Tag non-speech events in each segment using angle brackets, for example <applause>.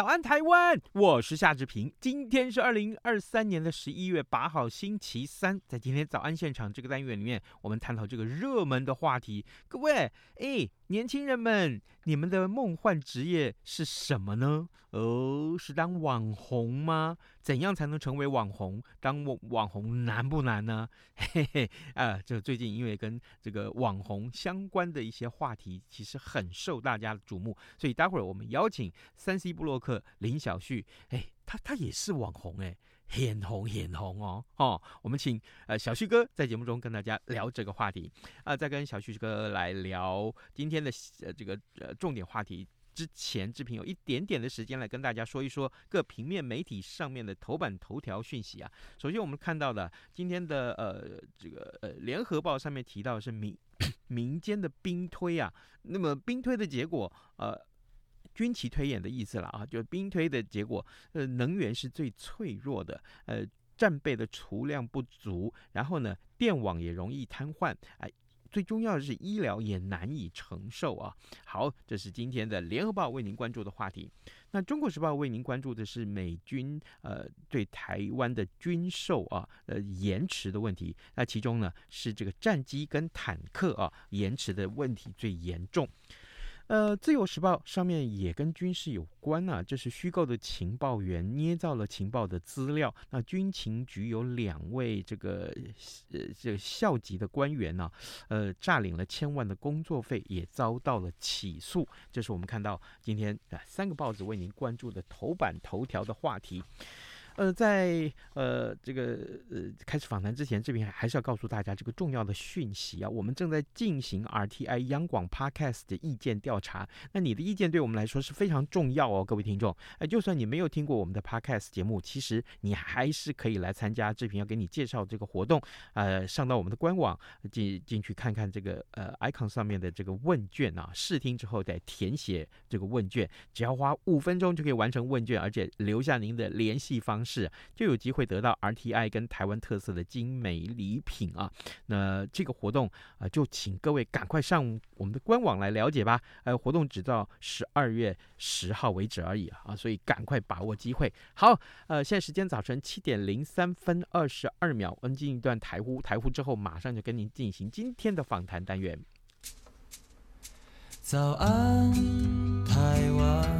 早安，台湾！我是夏志平。今天是二零二三年的十一月八号，星期三。在今天早安现场这个单元里面，我们探讨这个热门的话题。各位，哎。年轻人们，你们的梦幻职业是什么呢？哦，是当网红吗？怎样才能成为网红？当网网红难不难呢？<laughs> 嘿嘿，啊，就最近因为跟这个网红相关的一些话题，其实很受大家的瞩目，所以待会儿我们邀请三 C 布洛克林小旭，哎，他他也是网红哎。很红很红哦，哦，我们请呃小旭哥在节目中跟大家聊这个话题啊、呃，跟小旭哥来聊今天的呃这个呃重点话题之前，志平有一点点的时间来跟大家说一说各平面媒体上面的头版头条讯息啊。首先我们看到的今天的呃这个呃联合报上面提到是民 <coughs> 民间的兵推啊，那么兵推的结果呃。军旗推演的意思了啊，就兵推的结果，呃，能源是最脆弱的，呃，战备的储量不足，然后呢，电网也容易瘫痪，哎、最重要的是医疗也难以承受啊。好，这是今天的联合报为您关注的话题。那中国时报为您关注的是美军呃对台湾的军售啊，呃延迟的问题。那其中呢是这个战机跟坦克啊延迟的问题最严重。呃，《自由时报》上面也跟军事有关啊，这是虚构的情报员捏造了情报的资料。那军情局有两位这个呃这个校级的官员呢、呃，诈领了千万的工作费，也遭到了起诉。这是我们看到今天啊三个报纸为您关注的头版头条的话题。呃，在呃这个呃开始访谈之前，这边还是要告诉大家这个重要的讯息啊，我们正在进行 RTI 央广 Podcast 的意见调查。那你的意见对我们来说是非常重要哦，各位听众。哎，就算你没有听过我们的 Podcast 节目，其实你还是可以来参加。志平要给你介绍这个活动，呃，上到我们的官网进进去看看这个呃 icon 上面的这个问卷啊，试听之后再填写这个问卷，只要花五分钟就可以完成问卷，而且留下您的联系方式。是，就有机会得到 RTI 跟台湾特色的精美礼品啊！那这个活动啊、就请各位赶快上我们的官网来了解吧。呃，活动只到十二月十号为止而已啊，所以赶快把握机会。好，呃，现在时间早晨七点零三分二十二秒，我们进一段台呼，台呼之后马上就跟您进行今天的访谈单元。早安，台湾。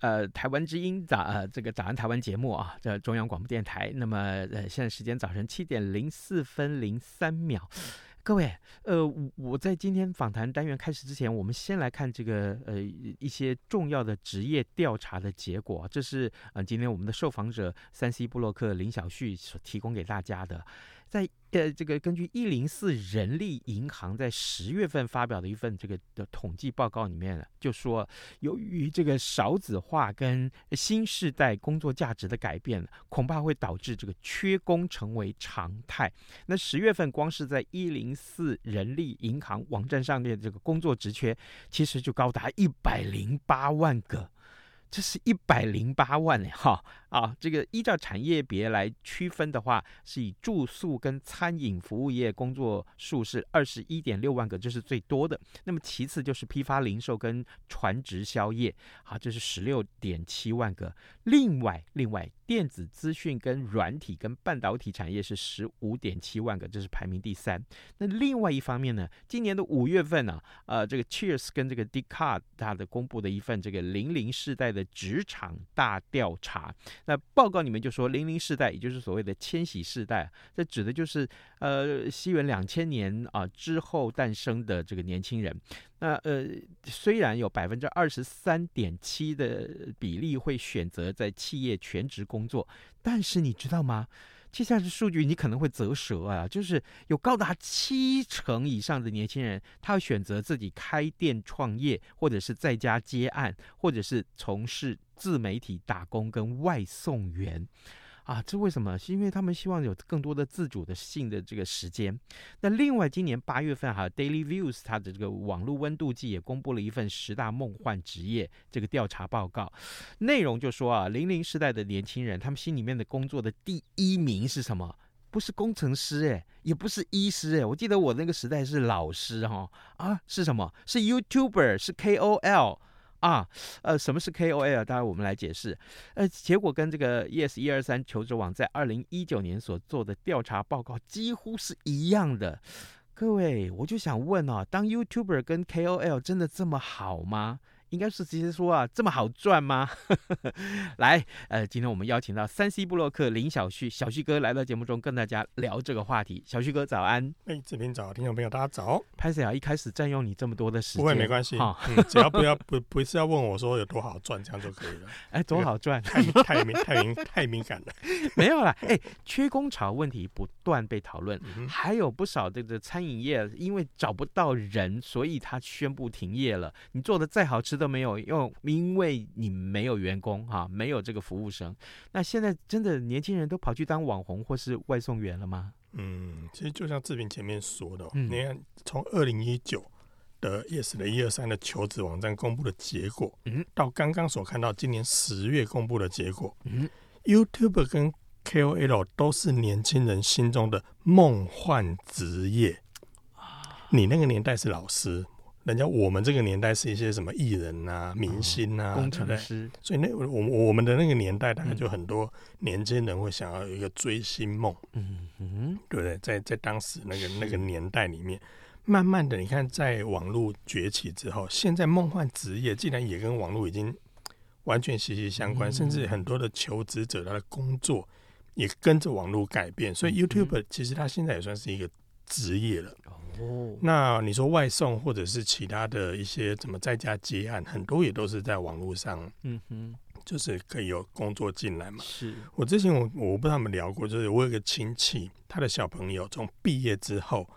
呃，台湾之音早呃这个早安台湾节目啊，在中央广播电台。那么呃，现在时间早晨七点零四分零三秒。各位，呃，我我在今天访谈单元开始之前，我们先来看这个呃一些重要的职业调查的结果。这是呃今天我们的受访者三 C 布洛克林小旭所提供给大家的。在呃，这个根据一零四人力银行在十月份发表的一份这个的统计报告里面呢，就说由于这个少子化跟新世代工作价值的改变，恐怕会导致这个缺工成为常态。那十月份光是在一零四人力银行网站上面这个工作职缺，其实就高达一百零八万个。这是一百零八万呢，哈，啊，这个依照产业别来区分的话，是以住宿跟餐饮服务业工作数是二十一点六万个，这是最多的。那么其次就是批发零售跟传直销业，好，这是十六点七万个。另外，另外电子资讯跟软体跟半导体产业是十五点七万个，这是排名第三。那另外一方面呢，今年的五月份呢、呃，这个 Cheers 跟这个 d e c a r d 它的公布的一份这个零零世代的职场大调查。那报告里面就说，零零世代也就是所谓的千禧世代，这指的就是呃西元两千年啊之后诞生的这个年轻人。那呃虽然有百分之二十三点七的比例会选择在企业全职工作，但是你知道吗？接下来的数据你可能会折舌啊，就是有高达七成以上的年轻人，他会选择自己开店创业，或者是在家接案，或者是从事自媒体打工跟外送员。啊，这为什么？是因为他们希望有更多的自主的性的这个时间。那另外，今年八月份哈 Daily Views 它的这个网络温度计也公布了一份十大梦幻职业这个调查报告，内容就说啊，零零时代的年轻人，他们心里面的工作的第一名是什么？不是工程师诶，也不是医师诶。我记得我那个时代是老师哈啊，是什么？是 YouTuber，是 KOL。啊，呃，什么是 KOL？待会我们来解释。呃，结果跟这个 ES 一二三求职网在二零一九年所做的调查报告几乎是一样的。各位，我就想问哦，当 YouTuber 跟 KOL 真的这么好吗？应该是直接说啊，这么好赚吗？<laughs> 来，呃，今天我们邀请到三 C 布洛克林小旭，小旭哥来到节目中跟大家聊这个话题。小旭哥早安，哎，志平早，听众朋友大家早。拍摄啊，一开始占用你这么多的时间，不会没关系，哈、哦嗯，只要不要不不是要问我说有多好赚，这样就可以了。<laughs> 哎，多好赚，太太敏太敏太敏感了。<laughs> 没有啦，哎，缺工潮问题不断被讨论，嗯、还有不少这个餐饮业因为找不到人，所以他宣布停业了。你做的再好吃。都没有用，因为你没有员工哈，没有这个服务生。那现在真的年轻人都跑去当网红或是外送员了吗？嗯，其实就像志平前面说的，你看从二零一九的 Yes 的一二三的求职网站公布的结果，嗯，到刚刚所看到今年十月公布的结果，嗯，YouTube 跟 KOL 都是年轻人心中的梦幻职业。你那个年代是老师。人家我们这个年代是一些什么艺人啊、明星啊、哦、工程师对？对，所以那我我们的那个年代，大概就很多年轻人会想要有一个追星梦，嗯嗯，对不对？在在当时那个那个年代里面，慢慢的，你看在网络崛起之后，现在梦幻职业竟然也跟网络已经完全息息相关，嗯、甚至很多的求职者他的工作也跟着网络改变，所以 YouTube 其实它现在也算是一个职业了。哦，那你说外送或者是其他的一些怎么在家接案，很多也都是在网络上，嗯哼，就是可以有工作进来嘛。是我之前我我不知道他们聊过，就是我有个亲戚，他的小朋友从毕业之后，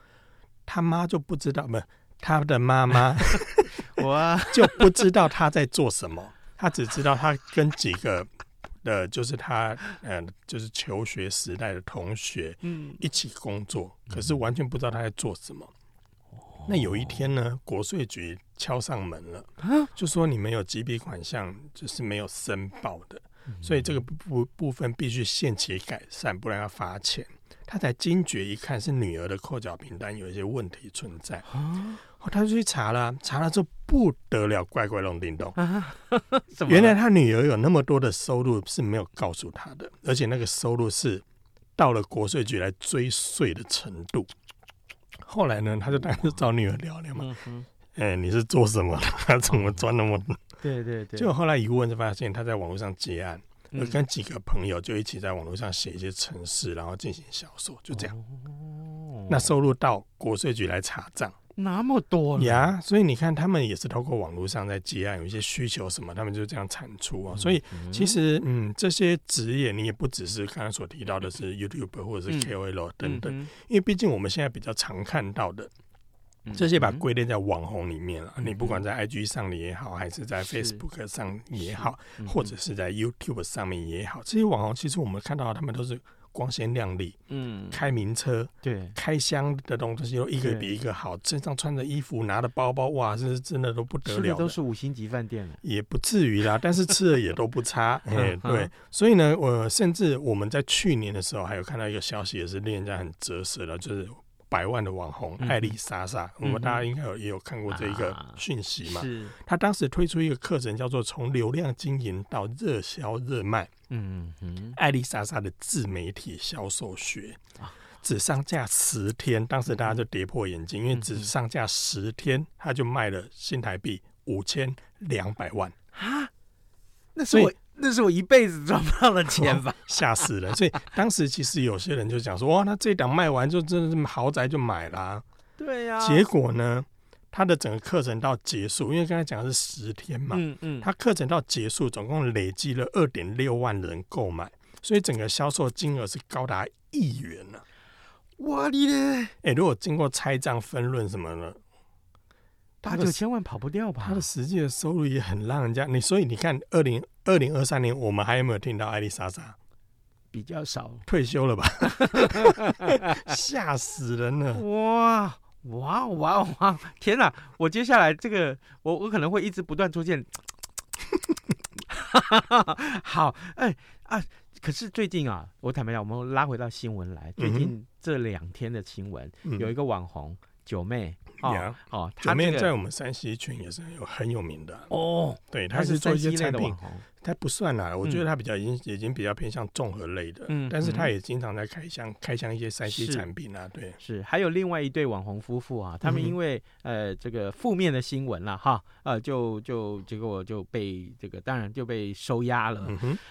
他妈就不知道，不，他的妈妈，<laughs> 我 <laughs> 就不知道他在做什么，他只知道他跟几个。的，就是他，嗯、呃，就是求学时代的同学，嗯，一起工作，可是完全不知道他在做什么。嗯、那有一天呢，国税局敲上门了，就说你们有几笔款项就是没有申报的，嗯、所以这个部部分必须限期改善，不然要罚钱。他才惊觉，一看是女儿的扣缴凭单有一些问题存在，哦，他就去查了，查了之后不得了，怪怪龙叮咚，啊、原来他女儿有那么多的收入是没有告诉他的，而且那个收入是到了国税局来追税的程度。后来呢，他就当时找女儿聊聊嘛，哎、嗯欸，你是做什么的？<laughs> 他怎么赚那么多？对对对，就后来一问就发现他在网络上结案。我跟几个朋友就一起在网络上写一些程式，然后进行销售，就这样。哦、那收入到国税局来查账，那么多呀？所以你看，他们也是透过网络上在接案，有一些需求什么，他们就这样产出啊。所以其实，嗯，这些职业你也不只是刚刚所提到的是 YouTube 或者是 KOL 等等，因为毕竟我们现在比较常看到的。这些把它归类在网红里面了。嗯、你不管在 IG 上的也好，还是在 Facebook 上也好，或者是在 YouTube 上面也好，这些网红其实我们看到他们都是光鲜亮丽，嗯，开名车，对，开箱的东西都一个比一个好，身上穿的衣服，拿的包包，哇，这是真的都不得了，都是五星级饭店了，也不至于啦，但是吃的也都不差，<laughs> 哎，对，所以呢，我甚至我们在去年的时候还有看到一个消息，也是令人家很折舌的，就是。百万的网红艾丽莎莎，我们大家应该有也有看过这一个讯息嘛？是，他当时推出一个课程，叫做《从流量经营到热销热卖》。嗯嗯，艾丽莎莎的自媒体销售学，只上架十天，当时大家就跌破眼镜，因为只上架十天，他就卖了新台币五千两百万啊！那所以。那是我一辈子赚不到的钱吧，<laughs> 吓死了！所以当时其实有些人就讲说，哇，那这档卖完就真的是豪宅就买啦啊。对呀。结果呢，他的整个课程到结束，因为刚才讲的是十天嘛，嗯嗯，他课程到结束总共累积了二点六万人购买，所以整个销售金额是高达亿元呢。哇你嘞！哎，如果经过拆账分论什么的。八九千万跑不掉吧？他的实际的收入也很让人家你，所以你看，二零二零二三年，我们还有没有听到艾丽莎莎？比较少，退休了吧？<laughs> 吓死人了！哇哇哇哇！天哪！我接下来这个，我我可能会一直不断出现。<laughs> 好，哎、欸、啊！可是最近啊，我坦白讲，我们拉回到新闻来，最近这两天的新闻，嗯、有一个网红九妹。哦，哦，九妹在我们山西群也是有很有名的哦。对，他是做一些产品，他不算啦。我觉得他比较已经已经比较偏向综合类的，嗯，但是他也经常在开箱开箱一些山西产品啊。对，是还有另外一对网红夫妇啊，他们因为呃这个负面的新闻了哈，呃就就结果就被这个当然就被收押了，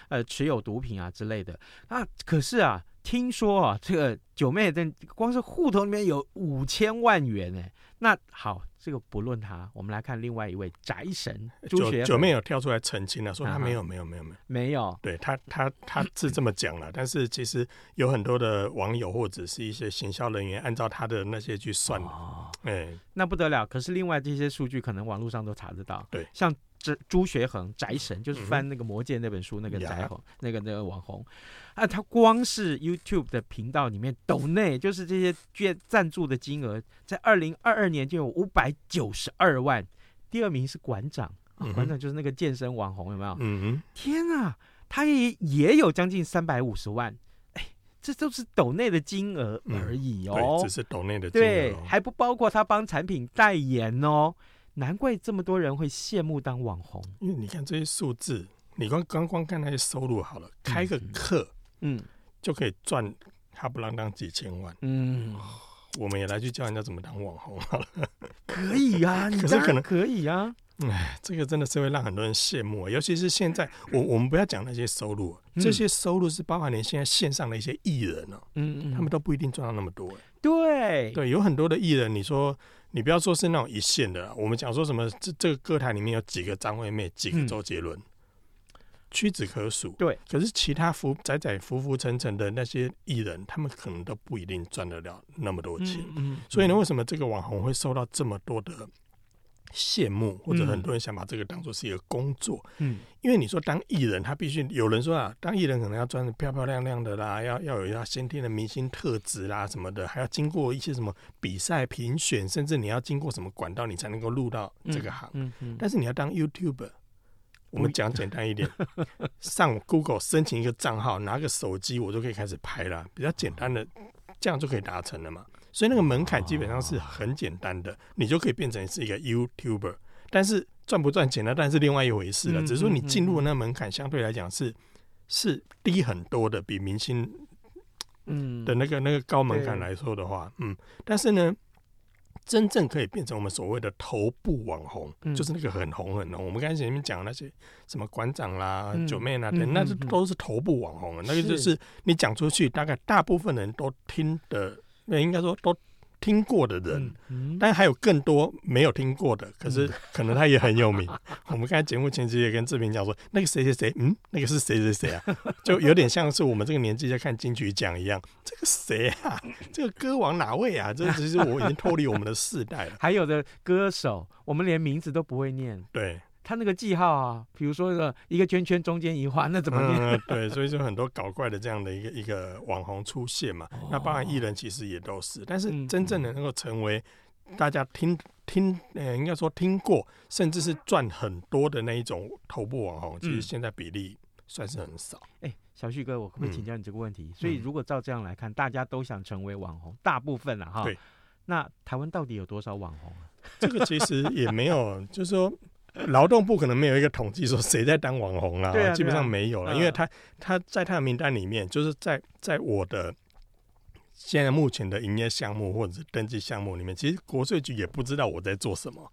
呃持有毒品啊之类的啊。可是啊，听说啊，这个九妹的光是户头里面有五千万元哎。那好，这个不论他，我们来看另外一位宅神朱学恒。九妹有跳出来澄清了，说他没有，没有，没有，没有，没有。对他，他他是这么讲了，<laughs> 但是其实有很多的网友或者是一些行销人员按照他的那些去算的。哦，哎，那不得了。可是另外这些数据可能网络上都查得到。对，像这朱学恒宅神，就是翻那个《魔戒》那本书那个宅红，那个那个网红。啊，他光是 YouTube 的频道里面抖内，就是这些捐赞助的金额，在二零二二年就有五百九十二万。第二名是馆长，啊，馆长就是那个健身网红，有没有？嗯哼。天啊，他也也有将近三百五十万。哎，这都是抖内的金额而已哦。对，只是抖内的金额。对，还不包括他帮产品代言哦。难怪这么多人会羡慕当网红，因为你看这些数字，你光刚光看那些收入好了，开个课。嗯，就可以赚哈不啷当几千万。嗯，我们也来去教人家怎么当网红好了。<laughs> 可以呀、啊，<laughs> 你这可能可以呀。哎，这个真的是会让很多人羡慕，尤其是现在，我我们不要讲那些收入，嗯、这些收入是包含连现在线上的一些艺人哦、喔。嗯嗯，他们都不一定赚到那么多。对对，有很多的艺人，你说你不要说是那种一线的，我们讲说什么这这个歌坛里面有几个张惠妹，几个周杰伦。嗯屈指可数，对。可是其他浮窄窄浮浮沉沉的那些艺人，他们可能都不一定赚得了那么多钱。嗯，嗯，所以呢，为什么这个网红会受到这么多的羡慕，或者很多人想把这个当做是一个工作？嗯，因为你说当艺人，他必须有人说啊，当艺人可能要穿的漂漂亮亮的啦，要要有他先天的明星特质啦什么的，还要经过一些什么比赛评选，甚至你要经过什么管道，你才能够入到这个行。嗯，嗯，嗯，但是你要当 YouTuber。我们讲简单一点，上 Google 申请一个账号，拿个手机，我就可以开始拍了，比较简单的，这样就可以达成了嘛。所以那个门槛基本上是很简单的，你就可以变成是一个 YouTuber。但是赚不赚钱呢？当然是另外一回事了。只是说你进入的那个门槛相对来讲是是低很多的，比明星嗯的那个那个高门槛来说的话，嗯，但是呢。真正可以变成我们所谓的头部网红，嗯、就是那个很红很红。我们刚才前面讲那些什么馆长啦、嗯、九妹那边，那是都是头部网红。那个就是你讲出去，大概大部分人都听的，那应该说都。听过的人，嗯嗯、但还有更多没有听过的，可是可能他也很有名。嗯、<laughs> 我们刚才节目前期也跟志平讲说，那个谁谁谁，嗯，那个是谁谁谁啊？<laughs> 就有点像是我们这个年纪在看金曲奖一样。这个谁啊？<laughs> 这个歌王哪位啊？这其实我已经脱离我们的世代了。还有的歌手，我们连名字都不会念。对，他那个记号啊，比如说一个一个圈圈中间一画，那怎么念？嗯、对，所以就很多搞怪的这样的一个一个网红出现嘛。哦、那包含艺人其实也都是，但是真正的能够成为大家听听，呃，应该说听过，甚至是赚很多的那一种头部网红，其实现在比例算是很少。哎、嗯。小旭哥，我可不可以请教你这个问题？嗯、所以如果照这样来看，大家都想成为网红，大部分啊哈。对。那台湾到底有多少网红啊？这个其实也没有，就是说劳动部可能没有一个统计说谁在当网红啊、基本上没有了，啊、因为他他在他的名单里面，就是在在我的现在目前的营业项目或者是登记项目里面，其实国税局也不知道我在做什么。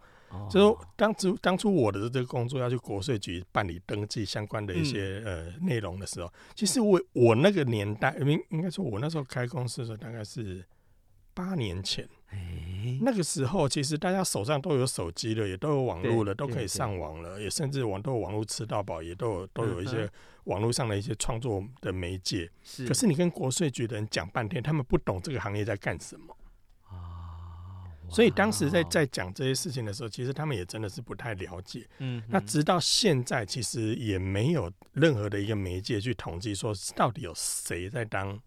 就说当初当初我的这个工作要去国税局办理登记相关的一些、嗯、呃内容的时候，其实我我那个年代，应应该说我那时候开公司的时候，大概是八年前。欸、那个时候其实大家手上都有手机了，也都有网络了，都可以上网了，也甚至网都有网络吃到饱，也都有都有一些网络上的一些创作的媒介。是，可是你跟国税局的人讲半天，他们不懂这个行业在干什么。所以当时在在讲这些事情的时候，其实他们也真的是不太了解。嗯，那直到现在，其实也没有任何的一个媒介去统计说到底有谁在当。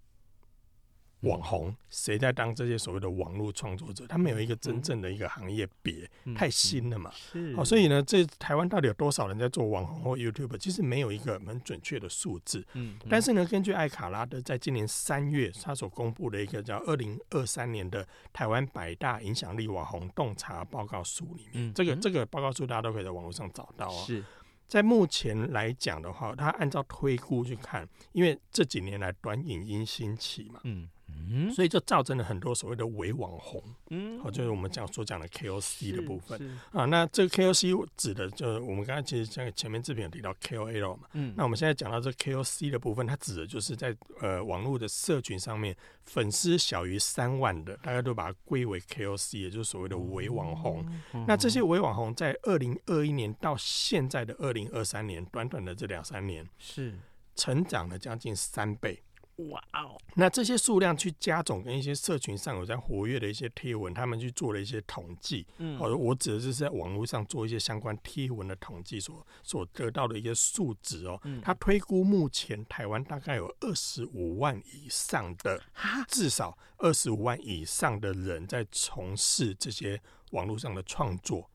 网红谁在当这些所谓的网络创作者？他没有一个真正的一个行业别，嗯、太新了嘛。是，好，所以呢，这台湾到底有多少人在做网红或 YouTube？其实没有一个很准确的数字。嗯，但是呢，根据艾卡拉的在今年三月他所公布的一个叫《二零二三年的台湾百大影响力网红洞察报告书》里面，嗯、这个这个报告书大家都可以在网络上找到哦。是。在目前来讲的话，他按照推估去看，因为这几年来短影音兴起嘛，嗯嗯，所以就造成了很多所谓的伪网红，嗯，好，就是我们讲所讲的 KOC 的部分。啊。那这个 KOC 指的就是我们刚才其实像前面这边有提到 KOL 嘛，嗯，那我们现在讲到这 KOC 的部分，它指的就是在呃网络的社群上面粉丝小于三万的，大家都把它归为 KOC，也就是所谓的伪网红。嗯、那这些伪网红在二零二一年到现在的二零二三年，短短的这两三年是。成长了将近三倍。哇哦！那这些数量去加总跟一些社群上有在活跃的一些贴文，他们去做了一些统计。嗯，好，我指的是在网络上做一些相关贴文的统计所所得到的一些数值哦。嗯，他推估目前台湾大概有二十五万以上的，至少二十五万以上的人在从事这些网络上的创作。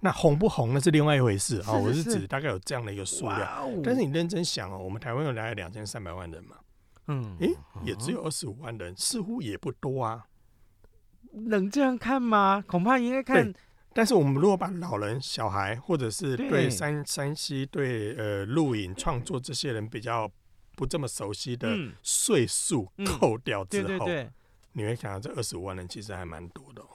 那红不红那是另外一回事啊。我是指大概有这样的一个数量。但是你认真想哦，我们台湾有大概两千三百万人嘛。嗯，诶，也只有二十五万人，似乎也不多啊。能这样看吗？恐怕应该看。但是我们如果把老人、小孩，或者是对山山西、对呃录影创作这些人比较不这么熟悉的岁数扣掉之后，对对对，你会看到这二十五万人其实还蛮多的哦。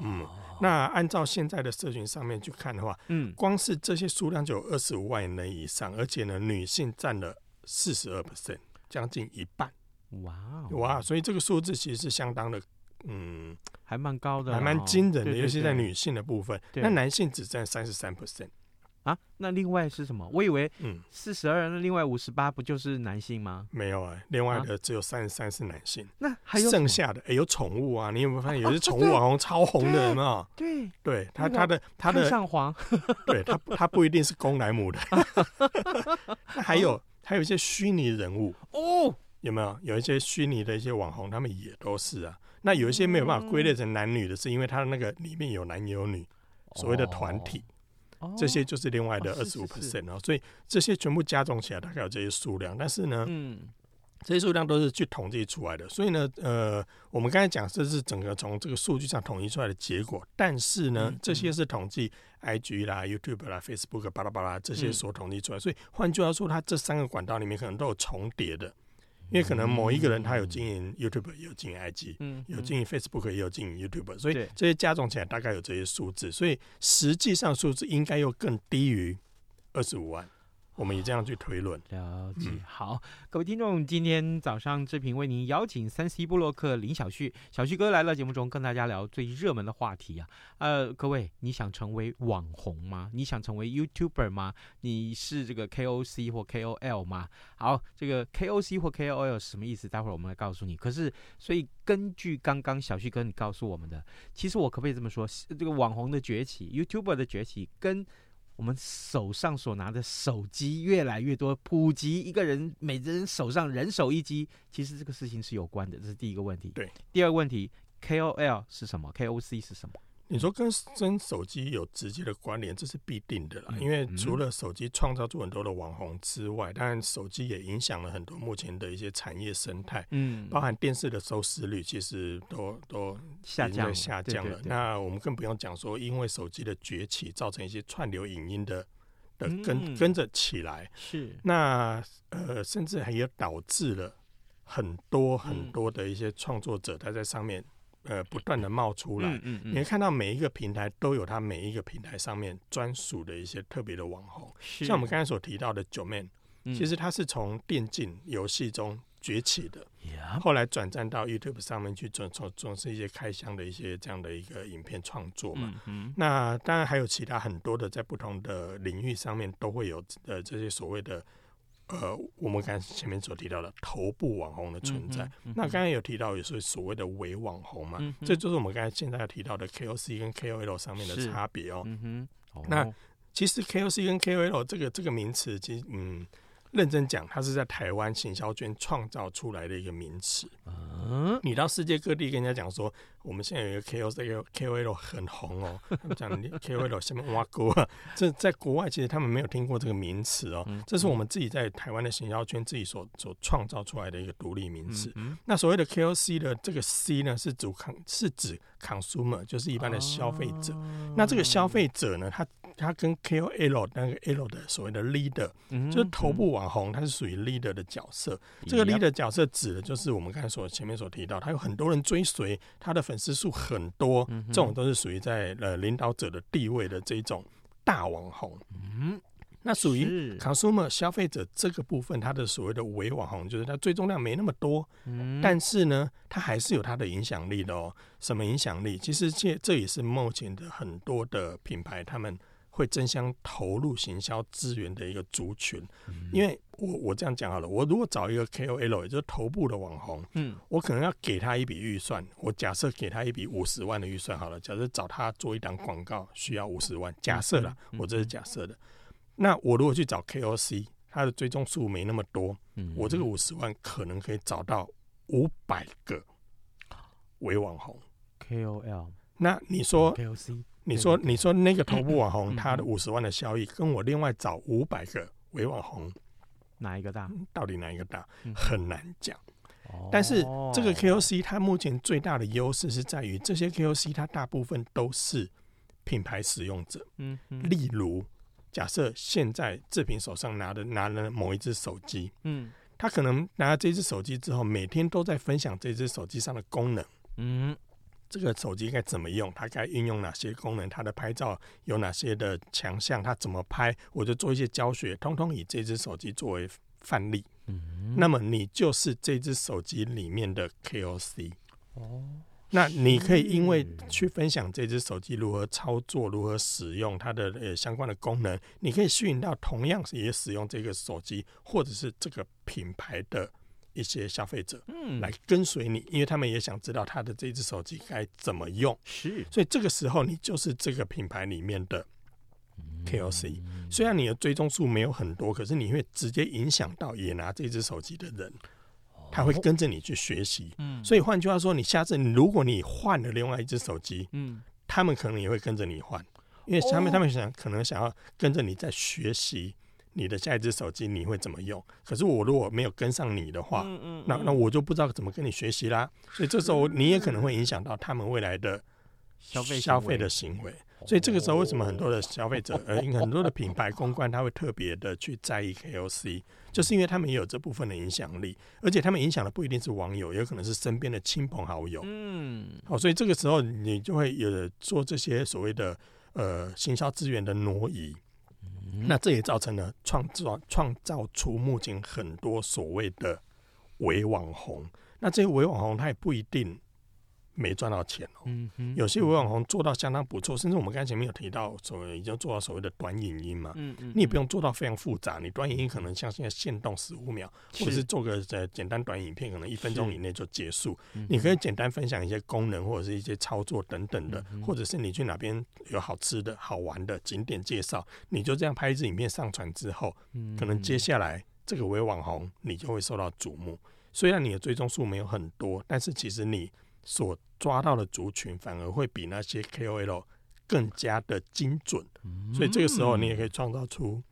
嗯，那按照现在的社群上面去看的话，嗯，光是这些数量就有二十五万人以上，而且呢，女性占了四十二 percent。将近一半，哇 Wow 哇！所以这个数字其实是相当的，嗯，还蛮高的，还蛮惊人的，尤其在女性的部分。那男性只占三十三 percent 啊？那另外是什么？我以为，嗯，四十二，那另外五十八不就是男性吗？没有哎、欸，另外的只有三十三是男性。啊、那还有剩下的？哎、欸，有宠物啊！你有没有发现有些宠物网红超红的人啊？对对，他他的他的上皇，对他他不一定是公来母的。<laughs> <laughs> 那还有。还有一些虚拟人物哦，有没有？有一些虚拟的一些网红，他们也都是啊。那有一些没有办法归类成男女的，是因为他的那个里面有男有女，所谓的团体，这些就是另外的二十五 percent 哦。所以这些全部加总起来，大概有这些数量。但是呢，嗯。这些数量都是去统计出来的，所以呢，呃，我们刚才讲这是整个从这个数据上统计出来的结果，但是呢，嗯、这些是统计 IG 啦、YouTube 啦、Facebook 巴拉巴拉这些所统计出来，嗯、所以换句话说，它这三个管道里面可能都有重叠的，因为可能某一个人他有经营 YouTube，也有经营 IG，嗯，有经营 Facebook，也有经营 YouTube，所以这些加总起来大概有这些数字，所以实际上数字应该又更低于二十五万。我们也这样去推论。了解，好，各位听众，今天早上志平为您邀请三 C 布洛克林小旭，小旭哥来了节目中跟大家聊最热门的话题啊。呃，各位，你想成为网红吗？你想成为 YouTuber 吗？你是这个 KOC 或 KOL 吗？好，这个 KOC 或 KOL 什么意思？待会儿我们来告诉你。可是，所以根据刚刚小旭哥你告诉我们的，其实我可不可以这么说？这个网红的崛起，YouTuber 的崛起跟我们手上所拿的手机越来越多，普及一个人每个人手上人手一机，其实这个事情是有关的，这是第一个问题。对，第二个问题，KOL 是什么？KOC 是什么？你说跟跟手机有直接的关联，这是必定的啦。嗯、因为除了手机创造出很多的网红之外，当然手机也影响了很多目前的一些产业生态。嗯，包含电视的收视率，其实都都下降下降了。那我们更不用讲说，因为手机的崛起，造成一些串流影音的的跟、嗯、跟着起来。是。那呃，甚至还也导致了很多很多的一些创作者，他在上面。呃，不断的冒出来，嗯嗯嗯、你会看到每一个平台都有它每一个平台上面专属的一些特别的网红，像我们刚才所提到的九妹，嗯、其实它是从电竞游戏中崛起的，嗯、后来转战到 YouTube 上面去做做做是一些开箱的一些这样的一个影片创作嘛。嗯嗯、那当然还有其他很多的在不同的领域上面都会有呃这些所谓的。呃，我们刚才前面所提到的头部网红的存在，嗯嗯、那刚才有提到也是所谓的伪网红嘛，嗯、这就是我们刚才现在要提到的 KOC 跟 KOL 上面的差别哦。嗯哦、那其实 KOC 跟 KOL 这个这个名词，其实嗯。认真讲，它是在台湾行销圈创造出来的一个名词。嗯，你到世界各地跟人家讲说，我们现在有一个 KOL KOL 很红哦，他们讲 KOL 下面挖沟啊，这在国外其实他们没有听过这个名词哦。这是我们自己在台湾的行销圈自己所所创造出来的一个独立名词。那所谓的 KOC 的这个 C 呢，是主是指 consumer，就是一般的消费者。那这个消费者呢，他他跟 KOL 那个 L 的所谓的 leader，就是头部网红，他是属于 leader 的角色。这个 leader 角色指的就是我们刚才所前面所提到，他有很多人追随，他的粉丝数很多，这种都是属于在呃领导者的地位的这种大网红。嗯，那属于 consumer 消费者这个部分，它的所谓的伪网红，就是它追踪量没那么多，但是呢，它还是有它的影响力的哦。什么影响力？其实这这也是目前的很多的品牌他们。会争相投入行销资源的一个族群，因为我我这样讲好了，我如果找一个 KOL，也就是头部的网红，嗯，我可能要给他一笔预算，我假设给他一笔五十万的预算好了，假设找他做一档广告需要五十万，假设了，我这是假设的。那我如果去找 KOC，他的追踪数没那么多，我这个五十万可能可以找到五百个伪网红 KOL。那你说 KOC？你说，你说那个头部网红，他的五十万的效益，跟我另外找五百个伪网红，哪一个大？到底哪一个大？很难讲。但是这个 KOC 它目前最大的优势是在于，这些 KOC 它大部分都是品牌使用者。嗯，例如，假设现在志平手上拿的拿了某一只手机，嗯，他可能拿了这只手机之后，每天都在分享这只手机上的功能。嗯。这个手机该怎么用？它该运用哪些功能？它的拍照有哪些的强项？它怎么拍？我就做一些教学，通通以这只手机作为范例。嗯，那么你就是这只手机里面的 KOC。哦，那你可以因为去分享这只手机如何操作、如何使用它的呃相关的功能，你可以吸引到同样也使用这个手机或者是这个品牌的。一些消费者，嗯，来跟随你，因为他们也想知道他的这只手机该怎么用，是，所以这个时候你就是这个品牌里面的 KOC。虽然你的追踪数没有很多，可是你会直接影响到也拿这只手机的人，他会跟着你去学习。嗯，所以换句话说，你下次如果你换了另外一只手机，嗯，他们可能也会跟着你换，因为他们他们想可能想要跟着你在学习。你的下一只手机你会怎么用？可是我如果没有跟上你的话，嗯嗯、那那我就不知道怎么跟你学习啦。所以这时候你也可能会影响到他们未来的消费消费的行为。所以这个时候为什么很多的消费者呃很多的品牌公关他会特别的去在意 KOC，就是因为他们也有这部分的影响力，而且他们影响的不一定是网友，也有可能是身边的亲朋好友。嗯，好，所以这个时候你就会有做这些所谓的呃行销资源的挪移。那这也造成了创造创造出目前很多所谓的伪网红。那这些伪网红他也不一定没赚到钱哦。嗯嗯，有些微网红做到相当不错，甚至我们刚才前面有提到，所谓已经做到所谓的短影音嘛。嗯嗯，你也不用做到非常复杂，你短影音可能像现在限动十五秒，或者是做个呃简单短影片，可能一分钟以内就结束。嗯你可以简单分享一些功能或者是一些操作等等的，嗯或者是你去哪边有好吃的好玩的景点介绍，你就这样拍一支影片上传之后，嗯可能接下来这个微网红你就会受到瞩目。虽然你的追踪数没有很多，但是其实你所抓到的族群反而会比那些 KOL 更加的精准，嗯所以这个时候你也可以创造出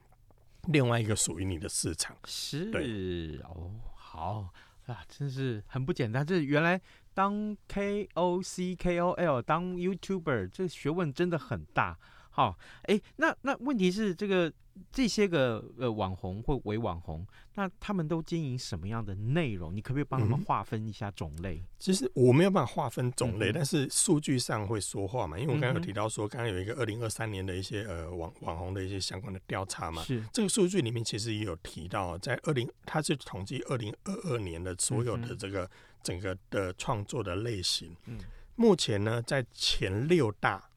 另外一个属于你的市场。是哦，好啊，真是很不简单。这原来当 KOC、KOL 当 YouTuber，这学问真的很大。好，哎，那那问题是这个这些个呃网红或伪网红，那他们都经营什么样的内容？你可不可以帮他们划分一下种类？其实我没有办法划分种类，嗯但是数据上会说话嘛。因为我刚刚有提到说，刚刚有一个二零二三年的一些呃网网红的一些相关的调查嘛。是，这个数据里面其实也有提到，在二零，它是统计二零二二年的所有的这个整个的创作的类型。嗯目前呢，在前六大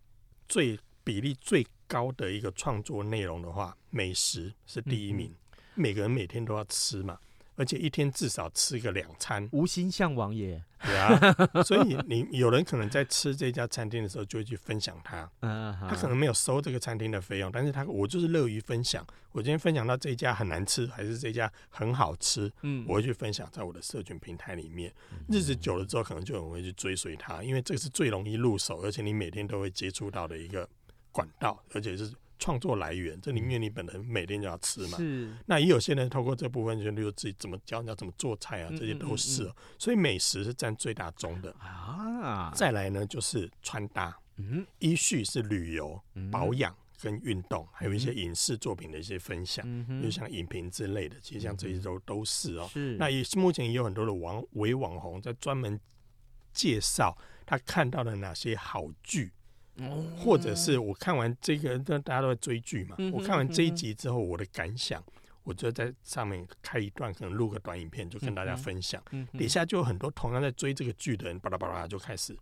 最比例最高的一个创作内容的话，美食是第一名。嗯每个人每天都要吃嘛，而且一天至少吃个两餐。无心向往也。对啊，<laughs> 所以你有人可能在吃这家餐厅的时候，就会去分享它。嗯，他可能没有收这个餐厅的费用，但是他我就是乐于分享。我今天分享到这一家很难吃，还是这家很好吃，嗯我会去分享在我的社群平台里面。日子久了之后，可能就有人会去追随他，因为这个是最容易入手，而且你每天都会接触到的一个管道，而且是创作来源。这里面你本人每天就要吃嘛。是那也有些人透过这部分，就例如自己怎么教人家怎么做菜啊，嗯这些都是。所以美食是占最大宗的。啊，再来呢，就是穿搭，嗯依序是旅游、嗯保养跟运动，还有一些影视作品的一些分享，就像影评之类的。其实像这些都都是哦。是那也是目前也有很多的网伪网红在专门介绍他看到了哪些好剧。或者是我看完这个，那大家都在追剧嘛。嗯我看完这一集之后，我的感想，我就在上面开一段，可能录个短影片，就跟大家分享。底下就有很多同样在追这个剧的人，巴拉巴拉就开始。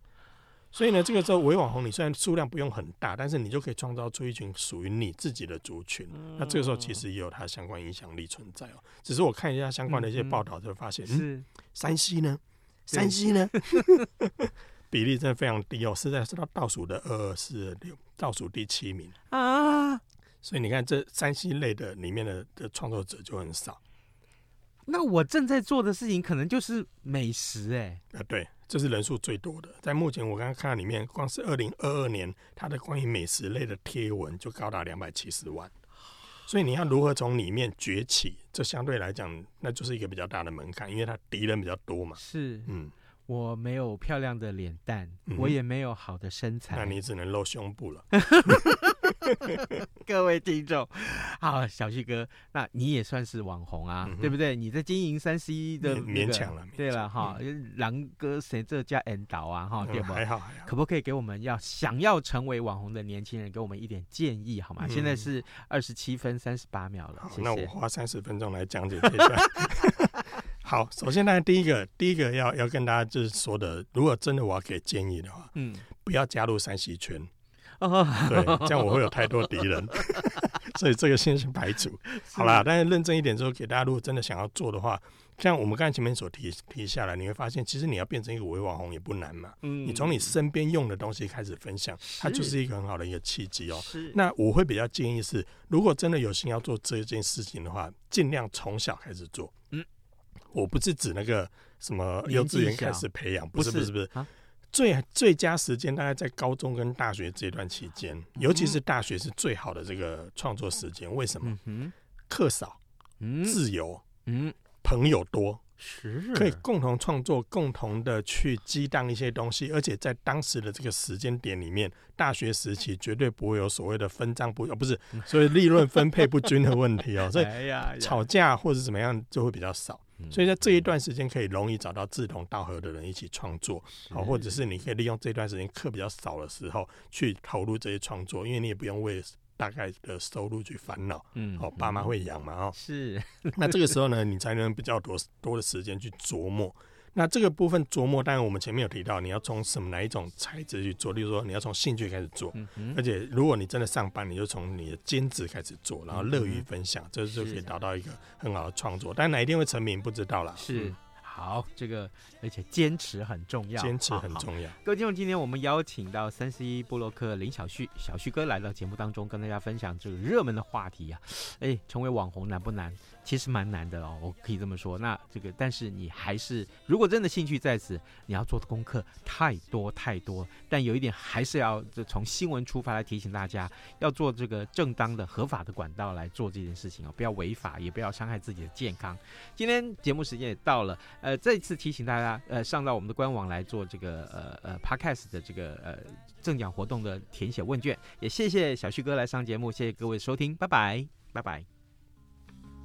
所以呢，这个时候伪网红，你虽然数量不用很大，但是你就可以创造出一群属于你自己的族群。那这个时候其实也有它相关影响力存在哦。只是我看一下相关的一些报道，就发现，嗯，是山西呢，山西呢，<laughs> <laughs> 比例真的非常低哦，实在是到倒数的二二四六，倒数第七名。啊，所以你看，这山西类的里面的的创作者就很少。那我正在做的事情可能就是美食哎、啊，对，这是人数最多的。在目前我刚刚看到里面，光是二零二二年，它的关于美食类的贴文就高达两百七十万。所以你要如何从里面崛起，这相对来讲，那就是一个比较大的门槛，因为它敌人比较多嘛。是嗯，我没有漂亮的脸蛋，嗯我也没有好的身材。那你只能露胸部了。<laughs> 各位听众，好，小旭哥，那你也算是网红啊，嗯对不对？你在经营三 C 的、那个、勉勉强了对了哈，狼哥谁这叫 N 导啊哈，对嗯，不？还好还好。可不可以给我们要想要成为网红的年轻人给我们一点建议好吗？嗯现在是二十七分三十八秒了好，，谢谢。那我花三十分钟来讲解这一段。<laughs> 好，首先呢，第一个，第一个要要跟大家就是说的，如果真的我要给建议的话，嗯，不要加入山西圈，哦，对，这样我会有太多敌人，<laughs> 所以这个先是排除。好啦，但是认真一点之后，给大家如果真的想要做的话，像我们刚才前面所提提下来，你会发现，其实你要变成一个伪网红也不难嘛。嗯。你从你身边用的东西开始分享，它就是一个很好的一个契机哦。是。那我会比较建议是，如果真的有心要做这件事情的话，尽量从小开始做。嗯，我不是指那个什么幼稚园开始培养，不是不是不是，啊，最最佳时间大概在高中跟大学这段期间，尤其是大学是最好的这个创作时间。为什么？嗯哼，课少、嗯。自由、嗯，朋友多，是。可以共同创作，共同的去激荡一些东西，而且在当时的这个时间点里面，大学时期绝对不会有所谓的分赃不，哦，不是，所以利润分配不均的问题哦，所以 <laughs> 吵架或者怎么样就会比较少。嗯所以在这一段时间可以容易找到志同道合的人一起创作，是好，或者是你可以利用这段时间课比较少的时候去投入这些创作，因为你也不用为大概的收入去烦恼。嗯哦，爸妈会养嘛，哦，是 <laughs> 那这个时候呢，你才能比较多多的时间去琢磨。那这个部分琢磨，当然我们前面有提到，你要从什么哪一种材质去做，例如说你要从兴趣开始做，嗯而且如果你真的上班，你就从你的兼职开始做，然后乐于分享，这就可以达到一个很好的创作。但哪一天会成名不知道啦，是嗯好，这个而且坚持很重要，坚持很重要。各位听众，今天我们邀请到三十一部落客林小旭，小旭哥来到节目当中，跟大家分享这个热门的话题啊。哎，成为网红难不难？其实蛮难的哦，我可以这么说。那这个，但是你还是，如果真的兴趣在此，你要做的功课太多太多。但有一点，还是要从新闻出发来提醒大家，要做这个正当的、合法的管道来做这件事情哦，不要违法，也不要伤害自己的健康。今天节目时间也到了，呃，再次提醒大家，呃，上到我们的官网来做这个呃呃 Podcast 的这个呃赠奖活动的填写问卷。也谢谢小旭哥来上节目，谢谢各位收听，拜拜，拜拜。